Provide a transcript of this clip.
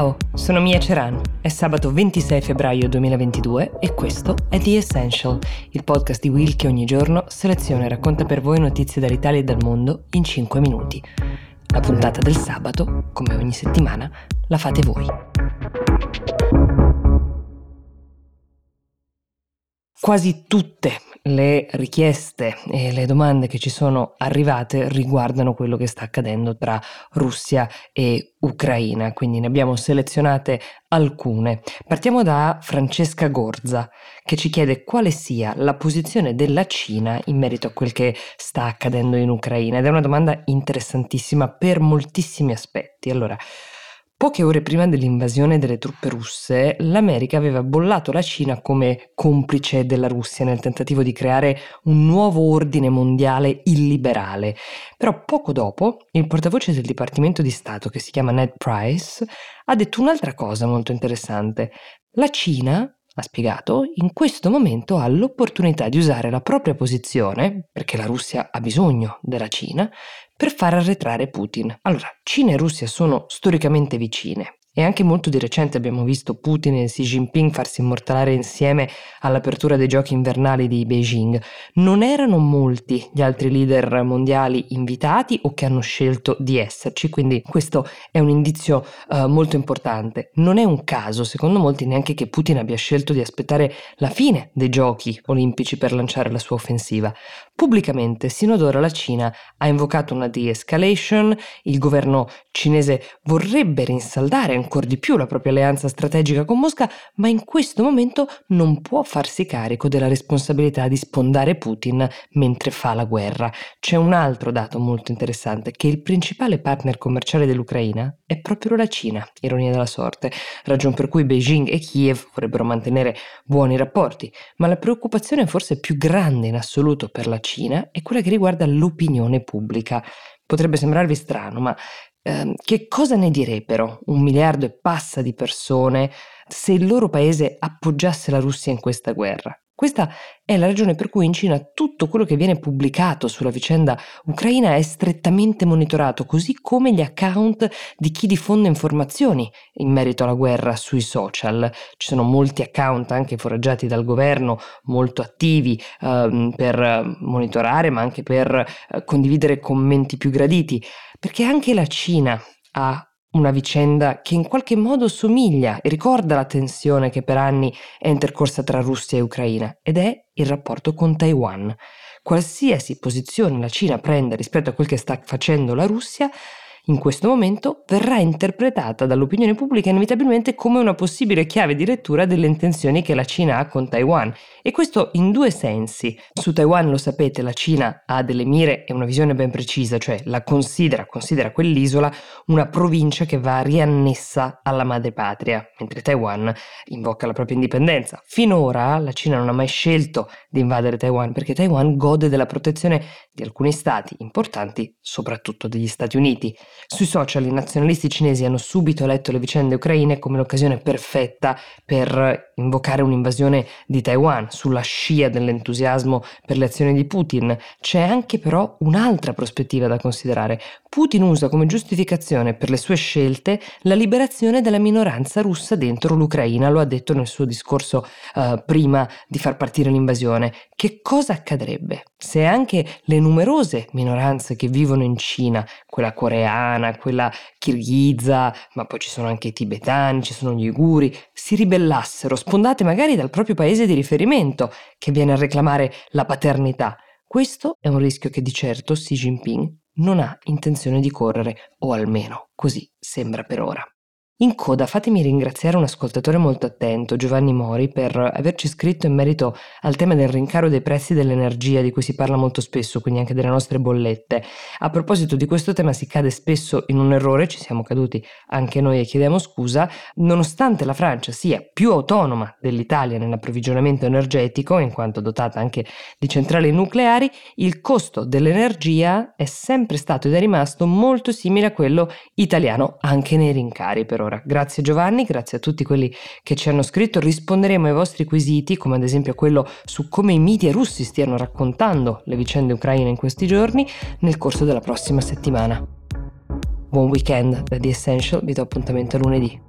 Ciao, sono Mia Ceran. È sabato 26 febbraio 2022 e questo è The Essential, il podcast di Will che ogni giorno seleziona e racconta per voi notizie dall'Italia e dal mondo in 5 minuti. La puntata del sabato, come ogni settimana, la fate voi. Quasi tutte le richieste e le domande che ci sono arrivate riguardano quello che sta accadendo tra Russia e Ucraina, quindi ne abbiamo selezionate alcune. Partiamo da Francesca Gorza, che ci chiede quale sia la posizione della Cina in merito a quel che sta accadendo in Ucraina ed è una domanda interessantissima per moltissimi aspetti. Allora, Poche ore prima dell'invasione delle truppe russe, l'America aveva bollato la Cina come complice della Russia nel tentativo di creare un nuovo ordine mondiale illiberale. Però poco dopo, il portavoce del Dipartimento di Stato, che si chiama Ned Price, ha detto un'altra cosa molto interessante. La Cina ha spiegato, in questo momento ha l'opportunità di usare la propria posizione, perché la Russia ha bisogno della Cina, per far arretrare Putin. Allora, Cina e Russia sono storicamente vicine e anche molto di recente abbiamo visto Putin e Xi Jinping farsi immortalare insieme all'apertura dei giochi invernali di Beijing. Non erano molti gli altri leader mondiali invitati o che hanno scelto di esserci, quindi questo è un indizio uh, molto importante. Non è un caso, secondo molti, neanche che Putin abbia scelto di aspettare la fine dei giochi olimpici per lanciare la sua offensiva. Pubblicamente, sino ad ora la Cina ha invocato una de-escalation, il governo cinese vorrebbe rinsaldare ancora di più la propria alleanza strategica con Mosca, ma in questo momento non può farsi carico della responsabilità di spondare Putin mentre fa la guerra. C'è un altro dato molto interessante, che il principale partner commerciale dell'Ucraina è proprio la Cina, ironia della sorte, ragion per cui Beijing e Kiev vorrebbero mantenere buoni rapporti, ma la preoccupazione forse più grande in assoluto per la Cina è quella che riguarda l'opinione pubblica. Potrebbe sembrarvi strano, ma eh, che cosa ne direbbero un miliardo e passa di persone se il loro paese appoggiasse la Russia in questa guerra? Questa è la ragione per cui in Cina tutto quello che viene pubblicato sulla vicenda ucraina è strettamente monitorato, così come gli account di chi diffonde informazioni in merito alla guerra sui social. Ci sono molti account anche foraggiati dal governo, molto attivi eh, per monitorare, ma anche per eh, condividere commenti più graditi, perché anche la Cina ha una vicenda che in qualche modo somiglia e ricorda la tensione che per anni è intercorsa tra Russia e Ucraina ed è il rapporto con Taiwan. Qualsiasi posizione la Cina prenda rispetto a quel che sta facendo la Russia in questo momento verrà interpretata dall'opinione pubblica inevitabilmente come una possibile chiave di lettura delle intenzioni che la Cina ha con Taiwan. E questo in due sensi. Su Taiwan, lo sapete, la Cina ha delle mire e una visione ben precisa, cioè la considera, considera quell'isola una provincia che va riannessa alla madrepatria, mentre Taiwan invoca la propria indipendenza. Finora la Cina non ha mai scelto di invadere Taiwan perché Taiwan gode della protezione di alcuni stati importanti, soprattutto degli Stati Uniti. Sui social i nazionalisti cinesi hanno subito letto le vicende ucraine come l'occasione perfetta per invocare un'invasione di Taiwan sulla scia dell'entusiasmo per le azioni di Putin. C'è anche però un'altra prospettiva da considerare. Putin usa come giustificazione per le sue scelte la liberazione della minoranza russa dentro l'Ucraina, lo ha detto nel suo discorso uh, prima di far partire l'invasione. Che cosa accadrebbe se anche le numerose minoranze che vivono in Cina, quella coreana, quella kirghiza, ma poi ci sono anche i tibetani, ci sono gli uiguri, si ribellassero, spondate magari dal proprio paese di riferimento che viene a reclamare la paternità? Questo è un rischio che di certo Xi Jinping non ha intenzione di correre, o almeno così sembra per ora. In coda fatemi ringraziare un ascoltatore molto attento, Giovanni Mori, per averci scritto in merito al tema del rincaro dei prezzi dell'energia di cui si parla molto spesso, quindi anche delle nostre bollette. A proposito di questo tema si cade spesso in un errore, ci siamo caduti anche noi e chiediamo scusa, nonostante la Francia sia più autonoma dell'Italia nell'approvvigionamento energetico, in quanto dotata anche di centrali nucleari, il costo dell'energia è sempre stato ed è rimasto molto simile a quello italiano anche nei rincari per ora Laura. Grazie Giovanni, grazie a tutti quelli che ci hanno scritto. Risponderemo ai vostri quesiti, come ad esempio quello su come i media russi stiano raccontando le vicende ucraine in questi giorni, nel corso della prossima settimana. Buon weekend da The Essential, vi do appuntamento lunedì.